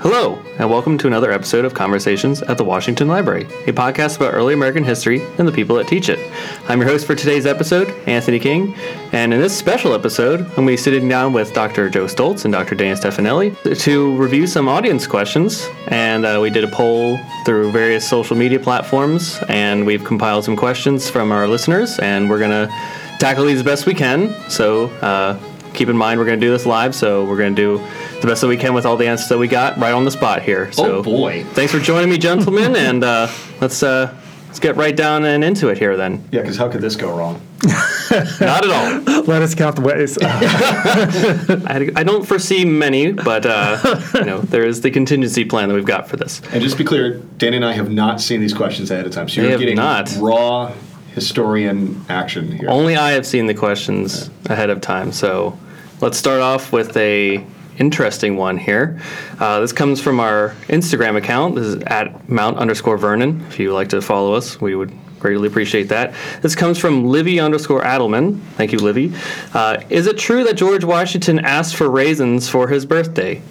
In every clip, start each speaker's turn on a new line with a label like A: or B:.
A: Hello, and welcome to another episode of Conversations at the Washington Library, a podcast about early American history and the people that teach it. I'm your host for today's episode, Anthony King, and in this special episode, I'm going to be sitting down with Dr. Joe Stoltz and Dr. Dan Stefanelli to review some audience questions. And uh, we did a poll through various social media platforms, and we've compiled some questions from our listeners, and we're going to tackle these the best we can. So uh, keep in mind, we're going to do this live, so we're going to do the best that we can with all the answers that we got right on the spot here. So
B: Oh, boy.
A: Thanks for joining me, gentlemen, and uh, let's uh, let's get right down and into it here. Then,
B: Yeah, because how could this go wrong?
A: not at all.
C: Let us count the ways.
A: I, I don't foresee many, but uh, you know there is the contingency plan that we've got for this.
B: And just to be clear, Danny and I have not seen these questions ahead of time, so
A: They
B: you're
A: have
B: getting
A: not.
B: raw historian action here.
A: Only I have seen the questions ahead of time. So let's start off with a interesting one here. Uh, this comes from our Instagram account. This is at Mount underscore Vernon. If you would like to follow us, we would greatly appreciate that. This comes from Livy underscore Adelman. Thank you, Livy. Uh, is it true that George Washington asked for raisins for his birthday?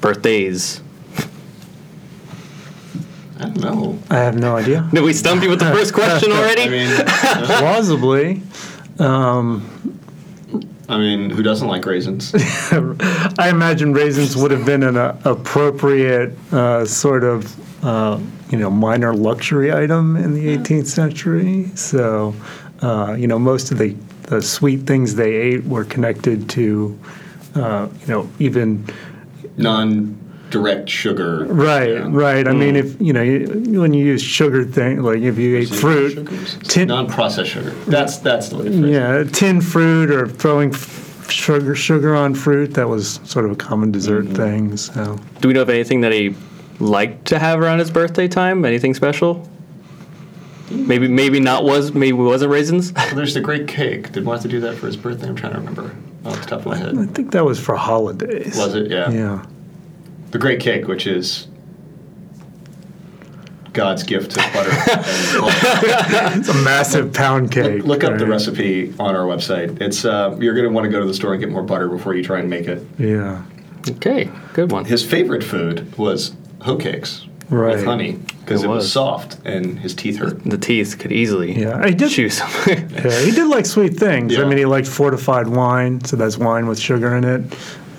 A: Birthdays.
B: I don't know.
C: I have no idea.
A: Did we stump you with the first question already?
B: I mean,
C: Plausibly,
B: I mean, who doesn't like raisins?
C: I imagine raisins would have been an uh, appropriate uh, sort of, uh, you know, minor luxury item in the 18th century. So, uh, you know, most of the, the sweet things they ate were connected to, uh, you know, even
B: Non-direct sugar.
C: Right,
B: Yeah.
C: right. I mean, mm. if you know, you, when you use sugar thing, like if you ate fruit,
B: Sugars?
C: tin,
B: Non-processed sugar. That's that's the way to phrase it.
C: yeah, tin fruit or throwing f- sugar sugar on fruit, that was sort of a common dessert mm-hmm. thing. So,
A: Do we know of anything that he liked to have around his birthday time? Anything special? Maybe, maybe not was, maybe wasn't raisins.
B: Well, there's the great cake. Did Martha do that for his birthday? I'm trying to remember off the top of my head.
C: I think that was for holidays.
B: Was it? Yeah.
C: Yeah.
B: The great cake, which is God's gift to butter.
C: It's a massive pound cake.
B: Look, look up the recipe on our website. It's uh, you're going to want to go to the store and get more butter before you try and make it.
C: Yeah.
A: Okay, good one.
B: His favorite food was hoe cakes
C: Right.
B: with honey because
A: It
B: it, was.
A: was.
B: soft and his teeth hurt.
A: The teeth could easily
C: Yeah. I did.
A: chew some.
C: Yeah, he did like sweet things. I mean, he liked fortified wine, so that's wine with sugar in it.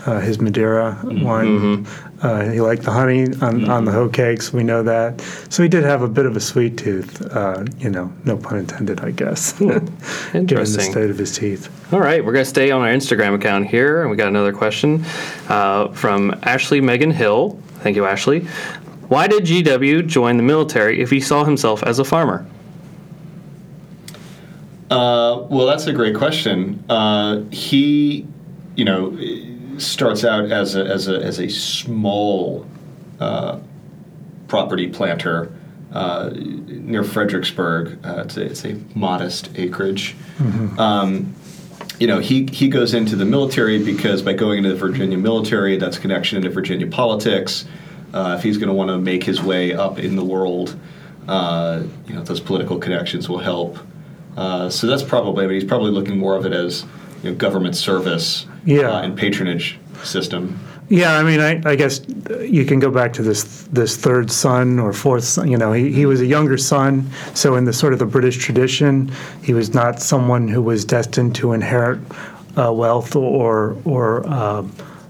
C: Uh, his Madeira
B: Mm-hmm.
C: wine. Uh, he liked the honey on, on the hoe cakes. We know that. So he did have a bit of a sweet tooth. Uh, you know, no pun intended, I guess. Interesting. Given the state of his teeth.
A: All right, we're going to stay on our Instagram account here, and we got another question uh, from Ashley Megan Hill. Thank you, Ashley. Why did GW join the military if he saw himself as a farmer?
B: Uh, well, that's a great question. Uh, he, you know, starts out as a as a as a small uh, property planter uh, near Fredericksburg. Uh, it's, a, it's a modest acreage. Um, you know, he, he goes into the military because by going into the Virginia military, that's connection into Virginia politics. Uh, if he's going to want to make his way up in the world, uh, you know, those political connections will help. Uh, so that's probably, I mean, he's probably looking more of it as you know, government service
C: Yeah.
B: uh, and patronage system.
C: Yeah, I mean, I, I guess you can go back to this this third son or fourth son. You know, he, he was a younger son, so in the sort of the British tradition, he was not someone who was destined to inherit uh, wealth or or uh,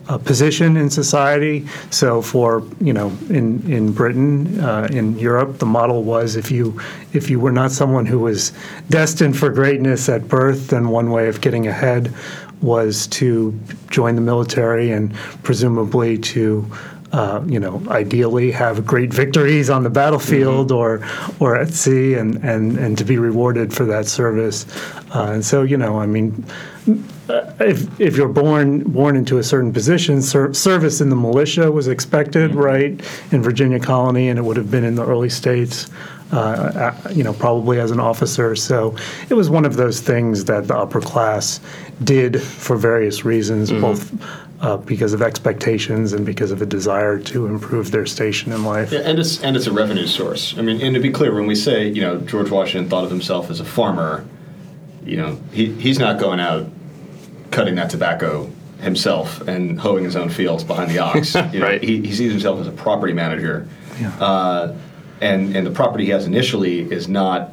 C: a position in society. So for you know, in in Britain, uh, in Europe, the model was if you if you were not someone who was destined for greatness at birth, then one way of getting ahead was to join the military and presumably to, uh, you know, ideally have great victories on the battlefield or or at sea and, and, and to be rewarded for that service. Uh, and so, you know, I mean, if if you're born born into a certain position, ser- service in the militia was expected, right, in Virginia colony, and it would have been in the early states. Uh, uh, you know, probably as an officer. So it was one of those things that the upper class did for various reasons, both uh, because of expectations and because of a desire to improve their station in life.
B: Yeah, and it's and it's a revenue source. I mean, and to be clear, when we say you know George Washington thought of himself as a farmer, you know he he's not going out cutting that tobacco himself and hoeing his own fields behind the ox. You know,
A: Right.
B: He, he sees himself as a property manager,
C: Yeah.
B: uh, and and the property he has initially is not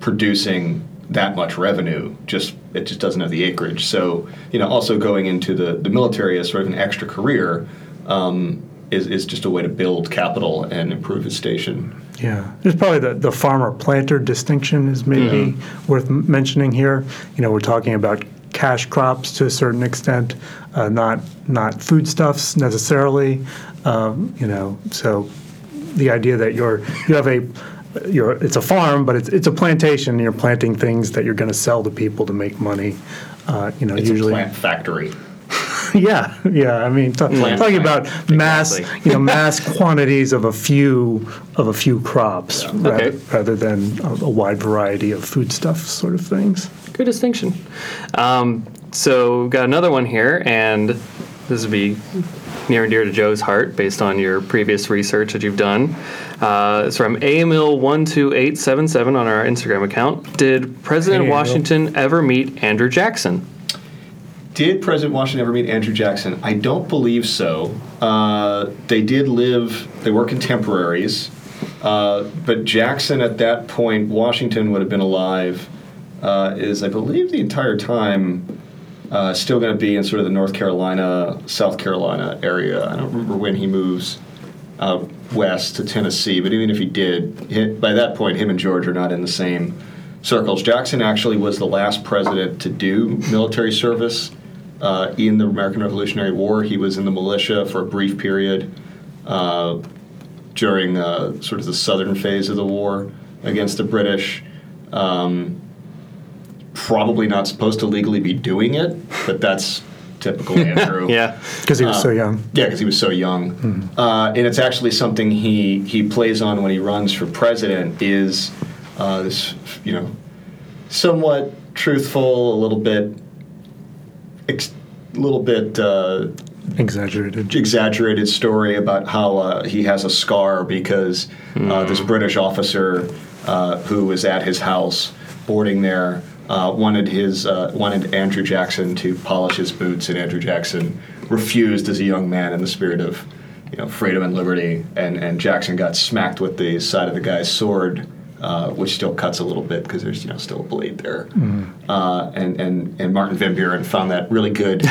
B: producing that much revenue. Just it just doesn't have the acreage. So you know, also going into the the military as sort of an extra career. Um, is, is just a way to build capital and improve his station.
C: Yeah, there's probably the, the farmer planter distinction is maybe worth mentioning here. You know, we're talking about cash crops to a certain extent, uh, not not foodstuffs necessarily. Um, you know, so the idea that you're you have a you're, it's a farm, but it's it's a plantation. And you're planting things that you're going to sell to people to make money. Uh, you know,
B: It's
C: usually
B: a plant factory.
C: yeah, yeah. I mean, ta-
B: Plant
C: talking about mass, you know, mass quantities of a few of a few crops, rather,
A: Okay.
C: rather than a, a wide variety of foodstuffs, sort of things.
A: Good distinction. Um, so we've got another one here, and this would be near and dear to Joe's heart based on your previous research that you've done. Uh, it's from AMIL12877 on our Instagram account. Did President
C: Hey,
A: Washington ever meet Andrew Jackson?
B: Did President Washington ever meet Andrew Jackson? I don't believe so. Uh, they did live, they were contemporaries. Uh, but Jackson, at that point, Washington would have been alive, uh, is, I believe, the entire time uh, still going to be in sort of the North Carolina, South Carolina area. I don't remember when he moves uh, west to Tennessee, but even if he did, by that point, him and George are not in the same circles. Jackson actually was the last president to do military service uh, in the American Revolutionary War. He was in the militia for a brief period uh, during uh, sort of the southern phase of the war against the British. Um, probably not supposed to legally be doing it, but that's typical Andrew.
A: Yeah.
C: Because he was so young.
B: Yeah, because he was so young, uh, and it's actually something he he plays on when he runs for president. Is uh, this you know somewhat truthful, a little bit, ex- little bit uh,
C: Exaggerated.
B: exaggerated story about how uh, he has a scar because uh, this British officer uh, who was at his house boarding there uh, wanted his uh, wanted Andrew Jackson to polish his boots, and Andrew Jackson refused as a young man in the spirit of you know freedom and liberty, and and Jackson got smacked with the side of the guy's sword. Uh, which still cuts a little bit because there's you know still a blade there, uh, and and and Martin Van Buren found that really good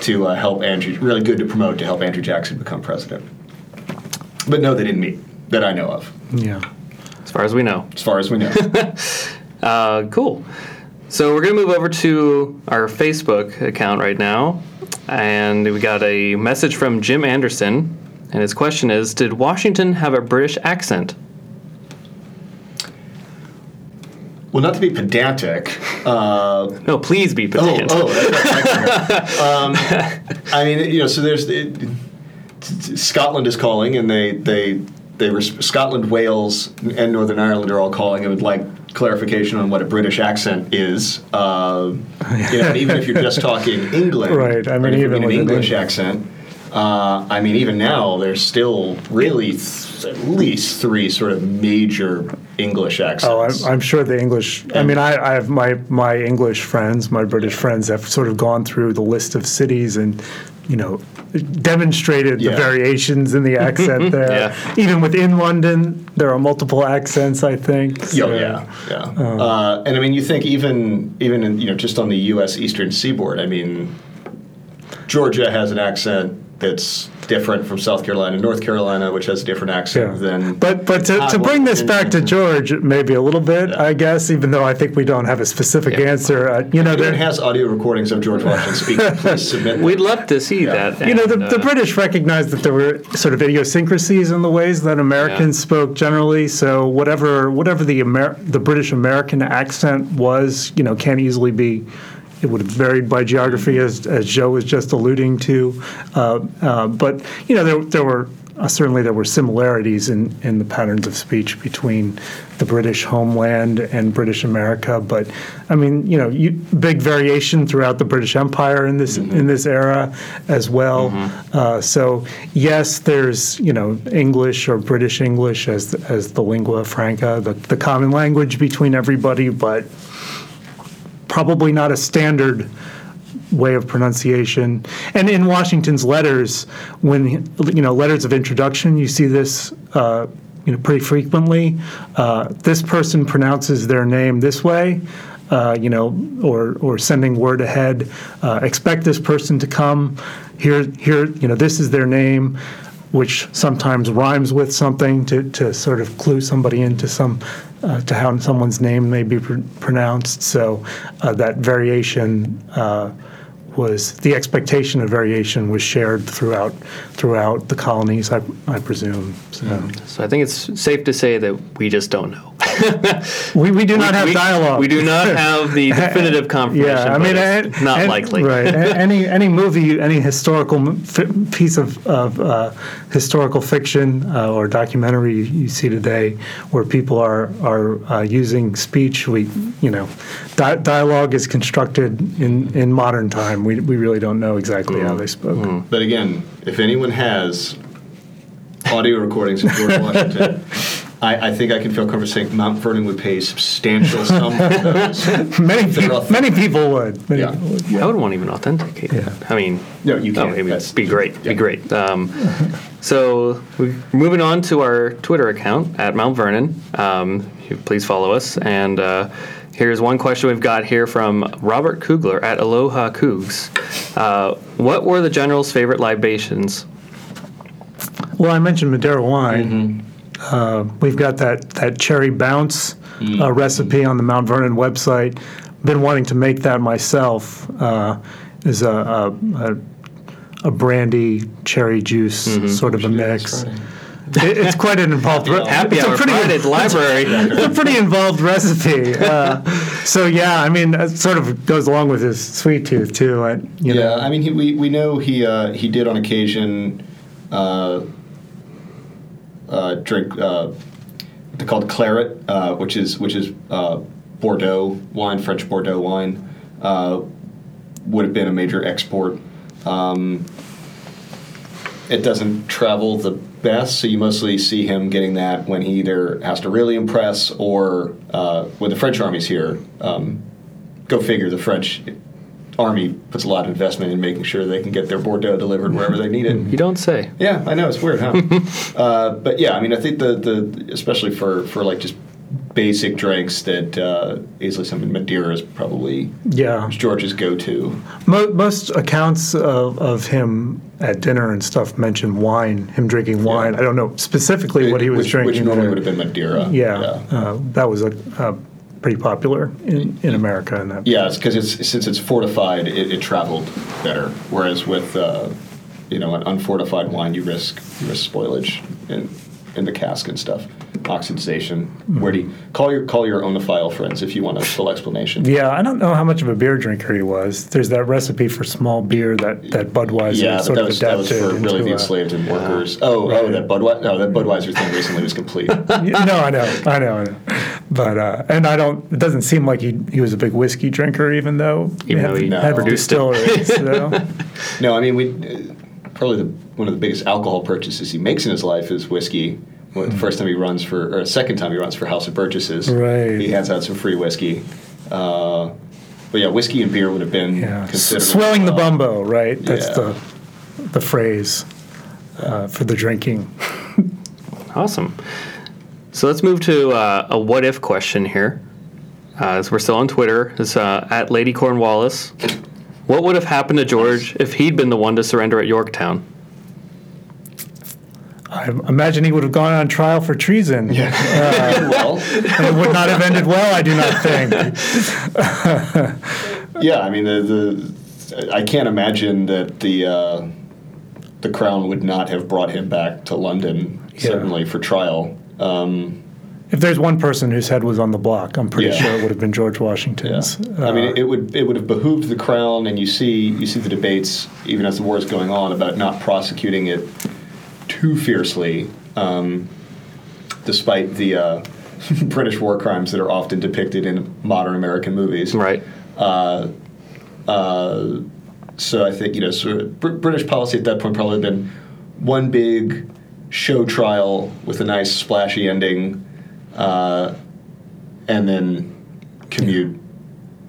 B: to uh, help Andrew, really good to promote to help Andrew Jackson become president. But no, they didn't meet that I know of,
C: Yeah.
A: As far as we know.
B: as far as we know.
A: Uh, cool. So we're going to move over to our Facebook account right now. And we got a message from Jim Anderson. And his question is Did Washington have a British accent?
B: Well, not to be pedantic. Uh,
A: No, please be
B: oh,
A: pedantic.
B: oh, that's um, I mean, you know, so there's it, Scotland is calling, and they they they res- Scotland, Wales, and Northern Ireland are all calling and would like clarification on what a British accent is. Uh, you know, even if you're just talking England,
C: Right, I mean, even
B: an English
C: Eng-
B: accent. Uh, I mean, even now, there's still really th- at least three sort of major English
C: Oh. I'm, I'm sure the English. I mean, I, I have my my English friends, my British friends have sort of gone through the list of cities and, you know, demonstrated
B: Yeah.
C: the variations in the accent there.
A: Yeah.
C: Even within London, there are multiple accents. I think.
B: Oh
C: so-
B: yeah, yeah. uh, and I mean, you think even even in, you know just on the U.S. Eastern Seaboard. I mean, Georgia has an accent that's different from South Carolina, and North Carolina, which has a different accent
C: Yeah.
B: than.
C: But but to, to bring this back to George, maybe a little bit,
B: Yeah.
C: I guess, even though I think we don't have a specific
A: Yeah.
C: answer. Uh, you know,
B: If
C: there,
B: has audio recordings of George Washington speaking, please submit. them.
A: We'd love to see that.
C: you know, the,
A: and,
C: the
A: uh,
C: British recognized that there were sort of idiosyncrasies in the ways that Americans spoke generally. So whatever whatever the Amer- the British American accent was, you know, can't easily be. It would have varied by geography, as, as Joe was just alluding to. Uh, uh, but you know, there there were uh, certainly there were similarities in in the patterns of speech between the British homeland and British America. But I mean, you know, you, big variation throughout the British Empire in this in this era as well. Uh, so yes, there's you know English or British English as as the lingua franca, the, the common language between everybody, but probably not a standard way of pronunciation. And in Washington's letters, when you know letters of introduction, you see this. Uh, you know, pretty frequently, uh, this person pronounces their name this way, uh, you know, or or sending word ahead. Uh, expect this person to come. Here, here, you know, this is their name, which sometimes rhymes with something to, to sort of clue somebody into some uh, to how someone's name may be pr- pronounced. So uh, that variation uh, was the expectation of variation was shared throughout throughout the colonies, I, I presume. So
A: So I think it's safe to say that we just don't know.
C: we, we do not have
A: we,
C: dialogue.
A: We do not have the definitive confirmation.
C: Yeah, I mean,
A: it's not
C: an-
A: likely.
C: Right. Any any movie, any historical m- piece of, of uh, historical fiction uh, or documentary you, you see today, where people are are uh, using speech, we you know, di- dialogue is constructed in, in modern time. We, we really don't know exactly how they spoke.
B: But again, if anyone has audio recordings of George Washington, I, I think I can feel comfortable saying Mount Vernon would pay a substantial sum for those.
C: Many
B: They're
C: people, many people would. Many
B: Yeah.
C: people would.
A: I would want even authenticate.
C: Yeah.
A: I mean,
B: No, you
A: oh,
B: can't.
A: it would
B: That's-
A: be great.
B: yeah.
A: Be great. Um, so we're moving on to our Twitter account at Mount Vernon. Um, please follow us. And uh, here's one question we've got here from Robert Kugler at Aloha Cougs. Uh, what were the general's favorite libations?
C: Well, I mentioned Madeira wine. Uh, we've got that, that cherry bounce uh, recipe on the Mount Vernon website. Been wanting to make that myself. Uh, is a, a, a, a brandy cherry juice sort of a mix. It, it's quite an involved. re-
A: Happy
C: it's a pretty-
A: Friday at library.
C: it's a pretty involved recipe. Uh, so yeah, I mean, it sort of goes along with his sweet tooth too. I, you
B: Yeah,
C: know.
B: I mean, he, we, we know he uh, he did on occasion uh, uh, drink uh, they called claret, uh, which is which is uh, Bordeaux wine, French Bordeaux wine. Uh, would have been a major export. Um, it doesn't travel the best, so you mostly see him getting that when he either has to really impress or uh, when the French army's here. Um, go figure, the French army puts a lot of investment in making sure they can get their Bordeaux delivered wherever they need it.
A: You don't say.
B: Yeah, I know it's weird, huh? uh, but yeah, I mean, I think the the especially for for like just basic drinks that uh, easily something Madeira is probably
C: yeah.
B: George's go-to.
C: Mo- most accounts of, of him at dinner and stuff mention wine, him drinking wine. I don't know specifically what he was
B: which,
C: drinking.
B: which normally
C: there.
B: would have been Madeira.
C: Yeah, Uh, that was a, a pretty popular in, in America. And that,
B: Yeah, it's because it's since it's fortified, it, it traveled better. Whereas with uh, you know an unfortified wine, you risk you risk spoilage in in the cask and stuff, oxidization. Where do you call your call your oenophile friends if you want a full explanation?
C: yeah, I don't know how much of a beer drinker he was. There's that recipe for small beer that, that Budweiser
B: Yeah, but
C: sort
B: that
C: of
B: was, that was
C: adapted
B: for really the enslaved and workers. Oh, oh,
C: Right.
B: that Budweiser. No, that Budweiser thing recently was complete.
C: No, I know, I know, I know. But uh, and I don't. It doesn't seem like he he was a big whiskey drinker, even though
A: Even though he
C: had
B: produced it.
C: distilleries. So.
B: no, I mean we uh, probably the, one of the biggest alcohol purchases he makes in his life is whiskey. Well, The first time he runs for, or the second time he runs for House of Burgesses,
C: Right.
B: he hands out some free whiskey. Uh, but yeah, whiskey and beer would have been
C: Yeah,
B: considered
C: swelling the
B: uh,
C: bumbo, right? That's
B: yeah.
C: the the phrase uh, for the drinking.
A: Awesome. So let's move to uh, a what if question here. Uh, as we're still on Twitter, it's uh, at Lady Cornwallis. What would have happened to George if he'd been the one to surrender at Yorktown?
C: I imagine he would have gone on trial for treason. Yeah.
B: well,
C: And it would not have ended well, I do not think.
B: yeah, I mean the, the I can't imagine that the uh, the crown would not have brought him back to London suddenly for trial. Um,
C: If there's one person whose head was on the block, I'm pretty
B: Yeah.
C: sure it would have been George
B: Yeah.
C: Washington's.
B: I mean,
C: Uh,
B: it, it would it would have behooved the crown, and you see you see the debates even as the war is going on about not prosecuting it too fiercely, um, despite the uh, British war crimes that are often depicted in modern American movies.
A: Right.
B: Uh, uh, so I think you know, sort of Br- British policy at that point probably had been one big show trial with a nice splashy ending, uh, and then commute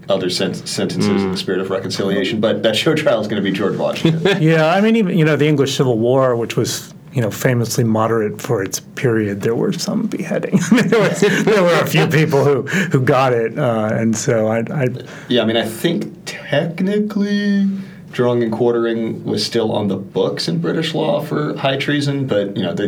B: other sen- sentences in the spirit of reconciliation. But that show trial is going to be George Washington.
C: Yeah, I mean, even you know, the English Civil War, which was you know famously moderate for its period, there were some beheadings. there, was, there were a few people who who got it, uh, and so I, I
B: yeah, I mean, I think technically drawing and quartering was still on the books in British law for high treason, but you know, they,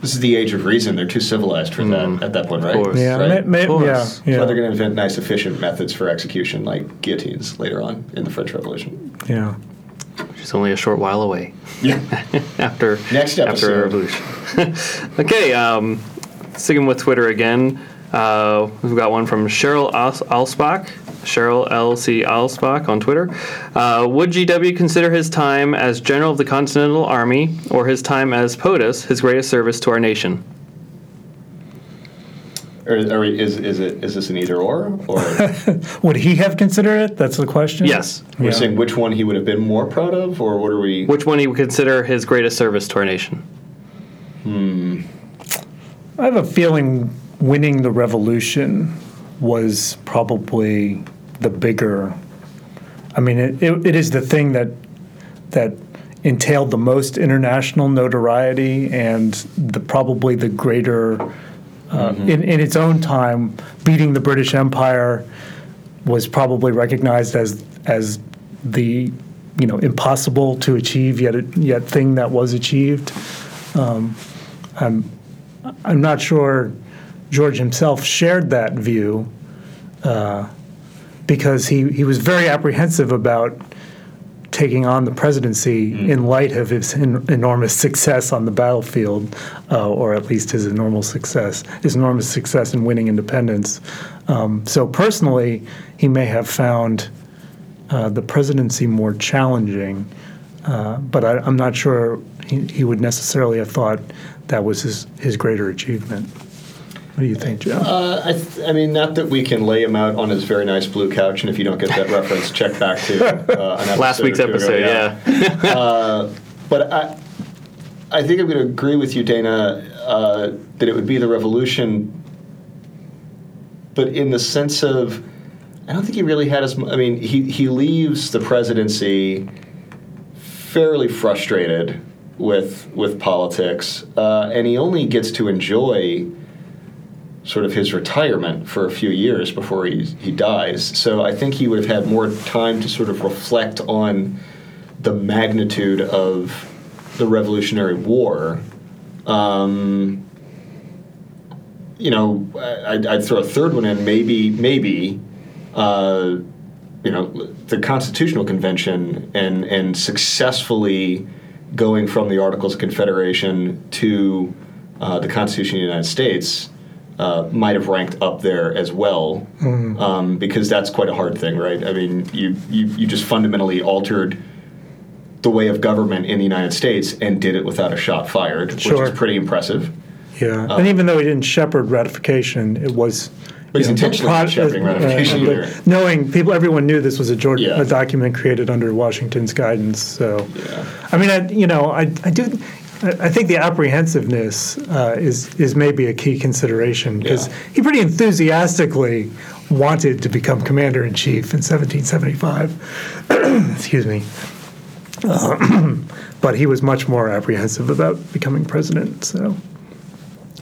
B: this is the age of reason. They're too civilized for that at that point, right?
A: course.
C: yeah,
B: Right?
C: ma- ma-
A: course.
C: yeah,
B: So they're going to invent nice, efficient methods for execution, like guillotines, later on in the French Revolution.
C: yeah.
A: Is only a short while away
B: Yeah.
A: after
B: Next
A: after
B: episode.
A: revolution. okay, um, sticking with Twitter again. Uh, we've got one from Cheryl Alsbach, Cheryl L.C. Alsbach on Twitter. Uh, would GW consider his time as General of the Continental Army or his time as POTUS his greatest service to our nation?
B: Or, or is, is it is this an either or? Or
C: Would he have considered it? That's the question.
A: Yes.
B: we're
C: Yeah.
B: saying which one he would have been more proud of, or what are we?
A: Which one he would consider his greatest service to our nation? Hmm.
C: I have a feeling winning the revolution was probably the bigger. I mean, it, it, it is the thing that that entailed the most international notoriety and the probably the greater. Uh, in, in its own time, beating the British Empire was probably recognized as as the you know impossible to achieve yet yet thing that was achieved. Um, I'm I'm not sure George himself shared that view uh, because he, he was very apprehensive about taking on the presidency in light of his en- enormous success on the battlefield, uh, or at least his enormous success, his enormous success in winning independence. Um, so personally, he may have found uh, the presidency more challenging, uh, but I, I'm not sure he, he would necessarily have thought that was his, his greater achievement. What do you think, Joe?
B: Uh, I, th- I mean, not that we can lay him out on his very nice blue couch, and if you don't get that reference, check back to uh,
A: Last week's
B: two ago,
A: episode, yeah.
B: uh, but I, I think I'm going to agree with you, Dana, uh, that it would be the revolution, but in the sense of, I don't think he really had as. I mean, he he leaves the presidency fairly frustrated with with politics, uh, and he only gets to enjoy sort of his retirement for a few years before he he dies. So I think he would have had more time to sort of reflect on the magnitude of the Revolutionary War. Um, you know, I'd, I'd throw a third one in. Maybe, maybe, uh, you know, the Constitutional Convention and and successfully going from the Articles of Confederation to uh, the Constitution of the United States uh, might have ranked up there as well, um, because that's quite a hard thing, right? I mean, you, you you just fundamentally altered the way of government in the United States and did it without a shot fired, which is pretty impressive.
C: yeah, and even though he didn't shepherd ratification, it was.
B: But he's
C: know,
B: intentionally
C: prod-
B: shepherding
C: uh,
B: ratification either.
C: Knowing people, everyone knew this was a, George,
B: Yeah.
C: a document created under Washington's guidance. So,
B: Yeah.
C: I mean, I, you know, I, I do. I think the apprehensiveness uh, is is maybe a key consideration because
B: Yeah.
C: he pretty enthusiastically wanted to become commander in chief in 1775. Excuse me. Um, but he was much more apprehensive about becoming president. So,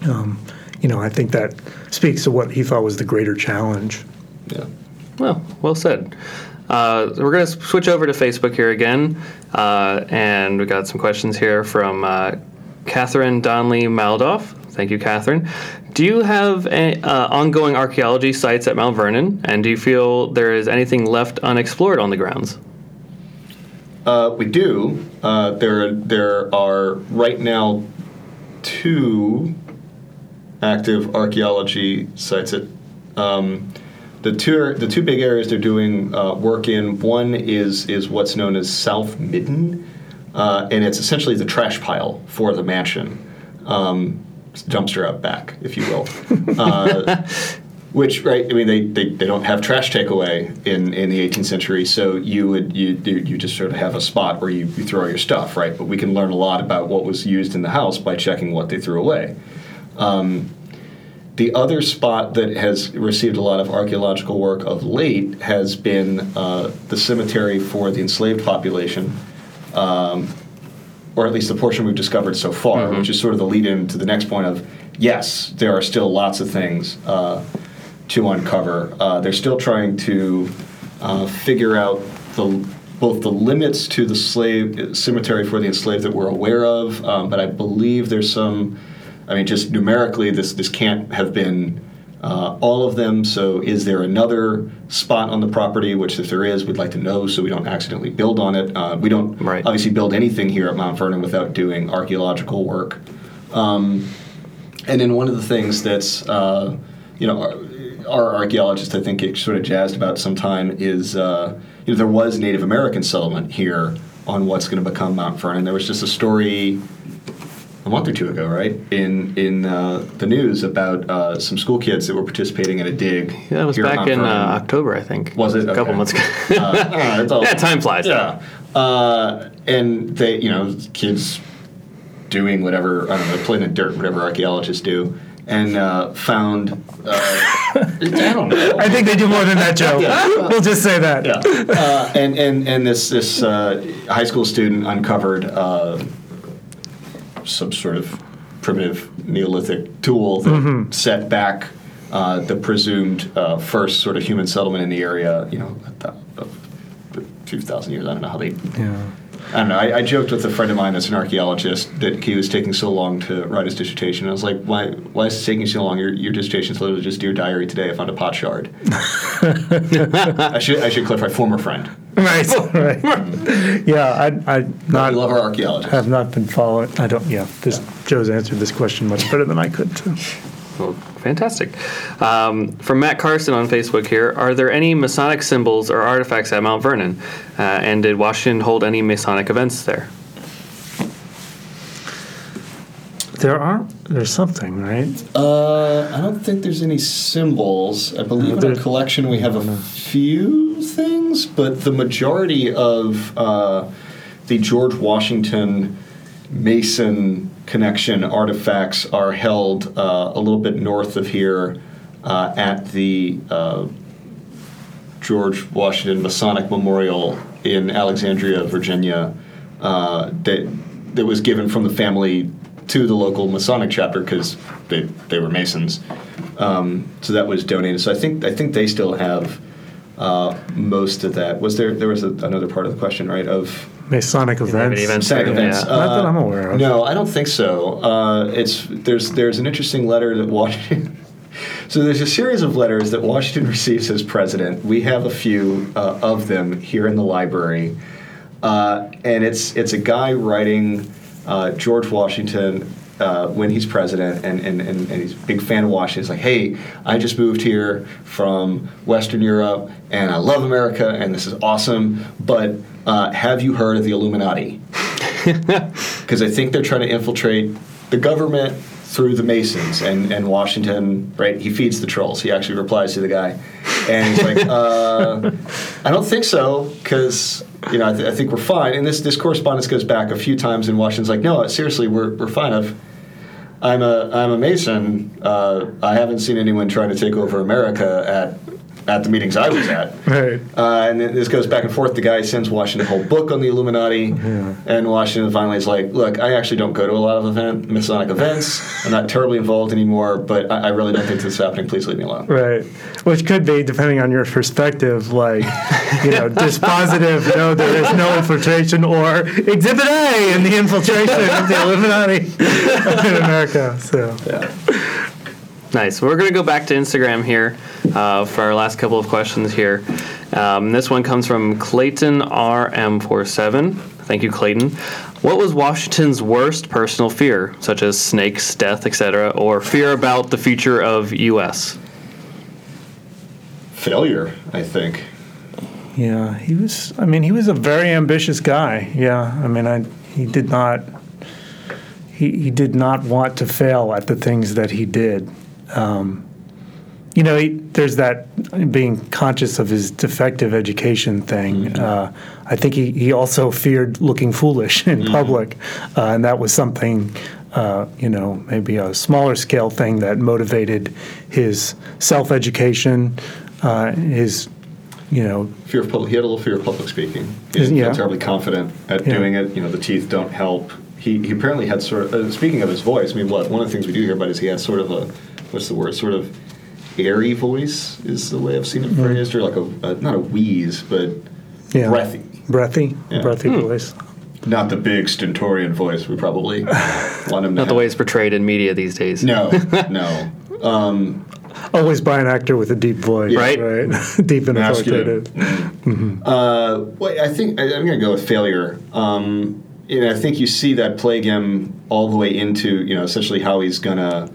C: um, you know, I think that speaks to what he thought was the greater challenge.
B: Yeah.
A: Well, well said. Uh, we're going to switch over to Facebook here again, uh, and we got some questions here from uh, Catherine Donley Maldoff. Thank you, Catherine. Do you have a, uh, ongoing archaeology sites at Mount Vernon, and do you feel there is anything left unexplored on the grounds?
B: Uh, we do. Uh, there, there are right now two active archaeology sites. At um, the two, the two big areas they're doing uh, work in. One is is what's known as South Midden, uh, and it's essentially the trash pile for the mansion. Um, dumpster out back, if you will. Uh, which right? I mean, they, they, they don't have trash takeaway in, in the 18th century, so you would you you you just sort of have a spot where you, you throw your stuff, right? But we can learn a lot about what was used in the house by checking what they threw away. Um, the other spot that has received a lot of archaeological work of late has been uh, the cemetery for the enslaved population, um, or at least the portion we've discovered so far, which is sort of the lead in to the next point of yes, there are still lots of things uh, to uncover. Uh, they're still trying to uh, figure out the both the limits to the slave cemetery for the enslaved that we're aware of, um, but I believe there's some. I mean, just numerically, this this can't have been uh, all of them. So, is there another spot on the property? Which, if there is, we'd like to know so we don't accidentally build on it. Uh, we don't
A: Right.
B: obviously build anything here at Mount Vernon without doing archaeological work. Um, and then one of the things that's uh, you know our, our archaeologists I think get sort of jazzed about sometime is uh, you know there was Native American settlement here on what's going to become Mount Vernon. There was just a story a month or two ago, right, in in uh, the news about uh, some school kids that were participating in a dig.
A: Yeah, that was back in uh, October, I think.
B: Was it?
A: A couple
B: Okay.
A: months ago.
B: Uh, uh, all-
A: yeah, time flies.
B: yeah. Uh, and they, you know, kids doing whatever, I don't know, playing in the dirt, whatever archaeologists do, and uh, found, uh, I don't know.
C: I think they do more than that, Joe.
B: Yeah.
C: We'll just say that.
B: yeah. Uh, and, and, and this, this uh, high school student uncovered uh, some sort of primitive Neolithic tool that set back uh, the presumed uh, first sort of human settlement in the area, you know, a, a few thousand years. I don't know how they
C: Yeah.
B: I don't know. I, I joked with a friend of mine that's an archaeologist that he was taking so long to write his dissertation. I was like, "Why? Why is it taking so long? Your, your is literally just dear diary. Today, I found a pot shard." I should I should clarify. Former friend.
C: Right. right. yeah. I. I not.
B: we love our archaeologists.
C: have not been following. I don't. Yeah. This Joe's answered this question much better than I could. Too.
A: Well, fantastic. Um, from Matt Carson on Facebook here, are there any Masonic symbols or artifacts at Mount Vernon? Uh, and did Washington hold any Masonic events there?
C: There are. There's something, right?
B: Uh, I don't think there's any symbols. I believe in our collection we have a few things, but the majority of uh, the George Washington Mason connection artifacts are held uh, a little bit north of here uh, at the uh, George Washington Masonic Memorial in Alexandria, Virginia, uh, that that was given from the family to the local Masonic chapter because they they were Masons. Um, so that was donated. So I think I think they still have uh, most of that. Was there there was a, another part of the question right of
C: Masonic
A: have
C: events.
A: events
B: Masonic
A: there?
B: events?
A: Yeah.
C: Not that I'm aware of.
B: No, I don't think so. Uh, it's there's there's an interesting letter that Washington. So there's a series of letters that Washington receives as president. We have a few uh, of them here in the library, uh, and it's it's a guy writing uh, George Washington uh, when he's president, and, and, and, and he's a big fan of Washington. He's like, hey, I just moved here from Western Europe, and I love America, and this is awesome. But uh, have you heard of the Illuminati? because I think they're trying to infiltrate the government through the Masons and, and Washington, right? He feeds the trolls. He actually replies to the guy. And he's like, uh, I don't think so, because, you know, I, th- I think we're fine. And this, this correspondence goes back a few times, and Washington's like, no, seriously, we're, we're fine. I've, I'm a, I'm a Mason. Uh, I haven't seen anyone trying to take over America at, at the meetings I was at.
C: Right.
B: Uh, and then this goes back and forth. The guy sends Washington a whole book on the Illuminati, and Washington finally is like, "Look, I actually don't go to a lot of event Masonic events. I'm not terribly involved anymore, but I, I really don't think this is happening. Please leave me alone."
C: Right. Which could be, depending on your perspective, like, you know, dispositive, no, there is no infiltration, or exhibit A in the infiltration of the Illuminati in America. So,
A: Nice. We're going to go back to Instagram here uh, for our last couple of questions here. Um, this one comes from Clayton RM47. Thank you, Clayton. What was Washington's worst personal fear, such as snakes, death, etc., or fear about the future of U.S.?
B: Failure, I think.
C: yeah, he was, I mean, he was a very ambitious guy. Yeah. I mean, I, he did not, he, he did not want to fail at the things that he did. Um, you know, he, there's that being conscious of his defective education thing. Uh, I think he, he also feared looking foolish in public, uh, and that was something uh, you know, maybe a smaller scale thing that motivated his self education, uh, his, you know,
B: Fear of public. He had a little fear of public speaking. He didn't
C: Yeah.
B: terribly confident at
C: Yeah.
B: doing it. You know, the teeth don't help. He, he apparently had sort of. Uh, speaking of his voice, I mean, what one of the things we do hear about is he had sort of a what's the word? Sort of airy voice is the way I've seen it phrased, or like a, a not a wheeze, but
C: Mm-hmm. yeah,
B: breathy.
C: breathy,
B: Yeah.
C: breathy voice.
B: Not the big stentorian voice we probably want him to
A: Not the way it's portrayed in media these days.
B: No, no. Um,
C: Always by an actor with a deep voice,
A: Right.
C: Right, deep and
B: masculine.
C: authoritative.
B: Uh, well, I think I, I'm going to go with failure. Um, you know, I think you see that plague him all the way into you know essentially how he's going to.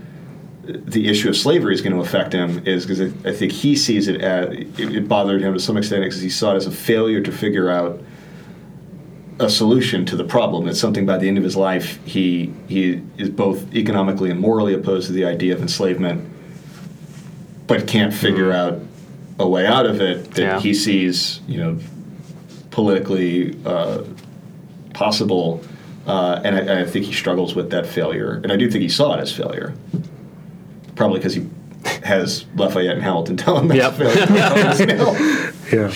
B: The issue of slavery is going to affect him is because I, think he sees it as it, it bothered him to some extent because he saw it as a failure to figure out a solution to the problem. It's something by the end of his life he he is both economically and morally opposed to the idea of enslavement, but can't figure out a way out of it that
A: Yeah.
B: he sees you know politically uh, possible. Uh, and I, I think he struggles with that failure, and I do think he saw it as failure, probably because he has Lafayette and Hamilton telling him that's
A: Yep.
B: failure.
C: Yeah,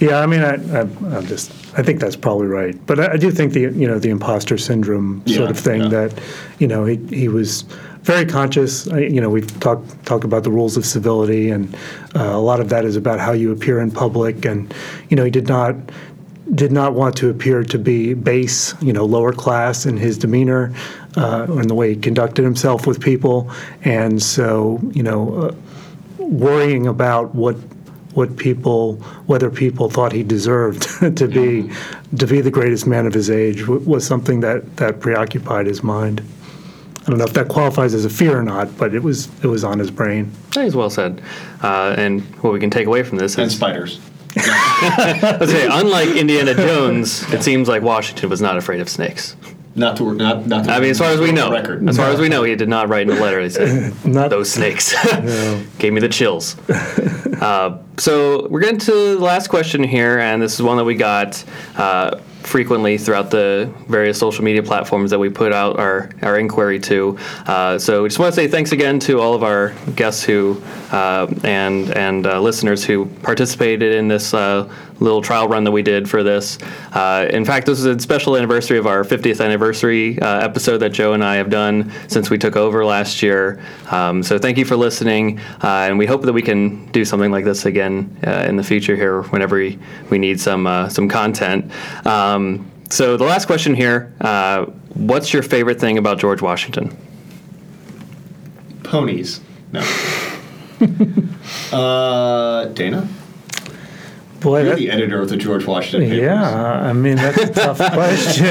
C: yeah. I mean, I, I, I'm just, I think that's probably right. But I, I do think the, you know, the imposter syndrome sort
B: Yeah,
C: of thing
B: yeah.
C: that, you know, he he was very conscious. I, you know, we've talked talked about the rules of civility, and uh, a lot of that is about how you appear in public. And you know, he did not did not want to appear to be base, you know, lower class in his demeanor uh, or in the way he conducted himself with people. And so, you know, uh, worrying about what what people whether people thought he deserved to be to be the greatest man of his age w- was something that that preoccupied his mind. I don't know if that qualifies as a fear or not, but it was it was on his brain.
A: That is well said. Uh, and what we can take away from this
B: and
A: is,
B: spiders.
A: let's say, unlike Indiana Jones, it seems like Washington was not afraid of snakes.
B: Not to not not. To
A: I mean, as far as we know,
B: record.
A: as far as we know, he did not write in a letter. He said,
C: Not
A: "Those snakes gave me the chills." uh, so we're getting to the last question here, and this is one that we got uh, frequently throughout the various social media platforms that we put out our, our inquiry to. Uh, so we just want to say thanks again to all of our guests who uh, and and uh, listeners who participated in this uh, little trial run that we did for this. Uh, in fact, this is a special anniversary of our 50th anniversary uh, episode that Joe and I have done since we took over last year. Um, so thank you for listening, uh, and we hope that we can do something like this again uh, in the future here whenever we, we need some uh, some content. Um, so the last question here: uh, What's your favorite thing about George Washington?
B: ponies. No. Dana,
C: boy,
B: you're
C: that,
B: the editor of the George Washington papers.
C: Yeah, I mean that's a tough question.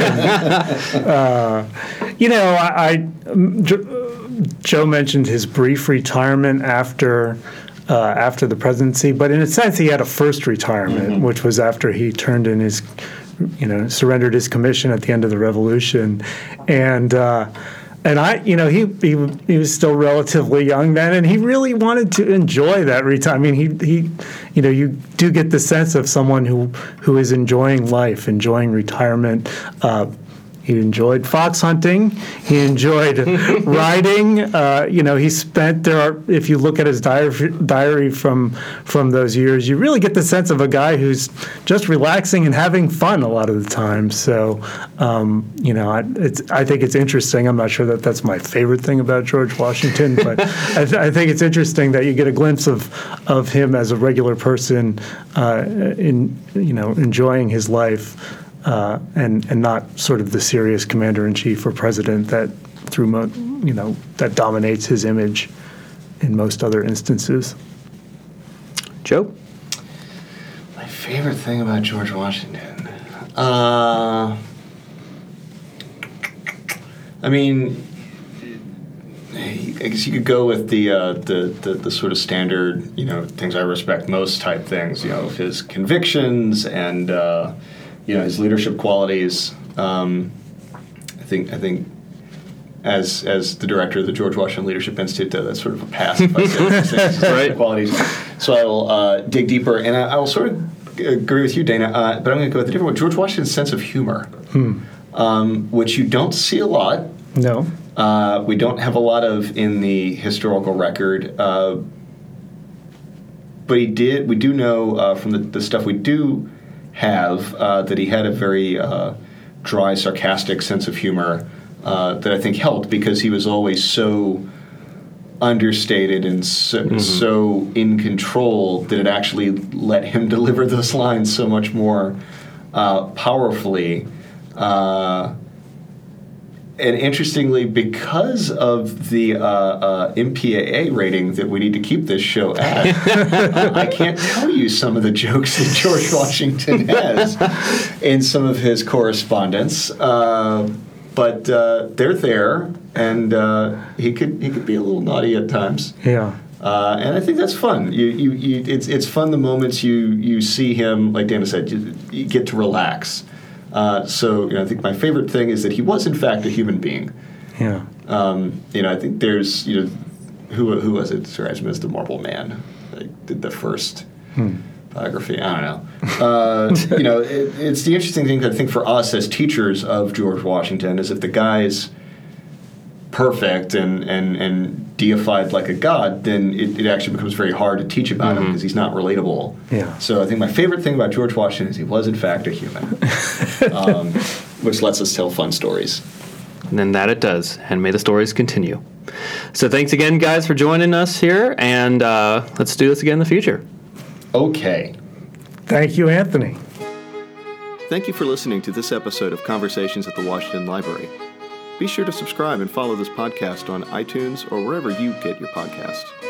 C: uh, you know, I, I Jo- Joe mentioned his brief retirement after uh, after the presidency, but in a sense, he had a first retirement, which was after he turned in his, you know, surrendered his commission at the end of the revolution, and. Uh, and I, you know, he, he he was still relatively young then, and he really wanted to enjoy that retirement. I mean, he he, you know, you do get the sense of someone who who is enjoying life, enjoying retirement. Uh, he enjoyed fox hunting. He enjoyed riding. Uh, you know, he spent there. Are, if you look at his diary, diary from from those years, you really get the sense of a guy who's just relaxing and having fun a lot of the time. So, um, you know, I, it's, I think it's interesting. I'm not sure that that's my favorite thing about George Washington, but I, th- I think it's interesting that you get a glimpse of of him as a regular person, uh, in you know, enjoying his life uh, and and not sort of the serious commander in chief or president that through mo- you know that dominates his image in most other instances.
A: Joe?
B: My favorite thing about George Washington. Uh, I mean, I guess you could go with the, uh, the, the the sort of standard, you know, things I respect most type things. You know, his convictions and uh, you know his leadership qualities. Um, I think I think. As, as the director of the George Washington Leadership Institute, uh, that's sort of a pass if I things,
A: Right.
B: qualities. So I will uh, dig deeper, and I, I will sort of agree with you, Dana. Uh, but I'm going to go with a different one. George Washington's sense of humor, um, which you don't see a lot.
C: No.
B: Uh, we don't have a lot of in the historical record, uh, but he did. We do know uh, from the, the stuff we do have uh, that he had a very uh, dry, sarcastic sense of humor uh, that I think helped because he was always so understated and so, so in control that it actually let him deliver those lines so much more uh, powerfully. Uh, and interestingly, because of the uh, uh, MPAA rating that we need to keep this show at, I can't tell you some of the jokes that George Washington has in some of his correspondence. Uh, but uh, they're there, and uh, he could he could be a little naughty at times.
C: Yeah.
B: Uh, and I think that's fun. You, you, you, it's, it's fun the moments you, you see him, like Dana said, you, you get to relax. Uh, so you know, I think my favorite thing is that he was in fact a human being.
C: Yeah.
B: Um, you know, I think there's you know, who who was it? Sir Edmund the Marble Man, like, did the first biography. I don't know. Uh, you know, it, it's the interesting thing I think for us as teachers of George Washington is if the guy's perfect and and and deified like a god, then it, it actually becomes very hard to teach about him because he's not relatable.
C: Yeah.
B: So I think my favorite thing about George Washington is he was in fact a human, um, which lets us tell fun stories.
A: And then that it does. And may the stories continue. So thanks again, guys, for joining us here. And uh, let's do this again in the future.
B: Okay.
C: Thank you, Anthony.
D: Thank you for listening to this episode of Conversations at the Washington Library. Be sure to subscribe and follow this podcast on iTunes or wherever you get your podcasts.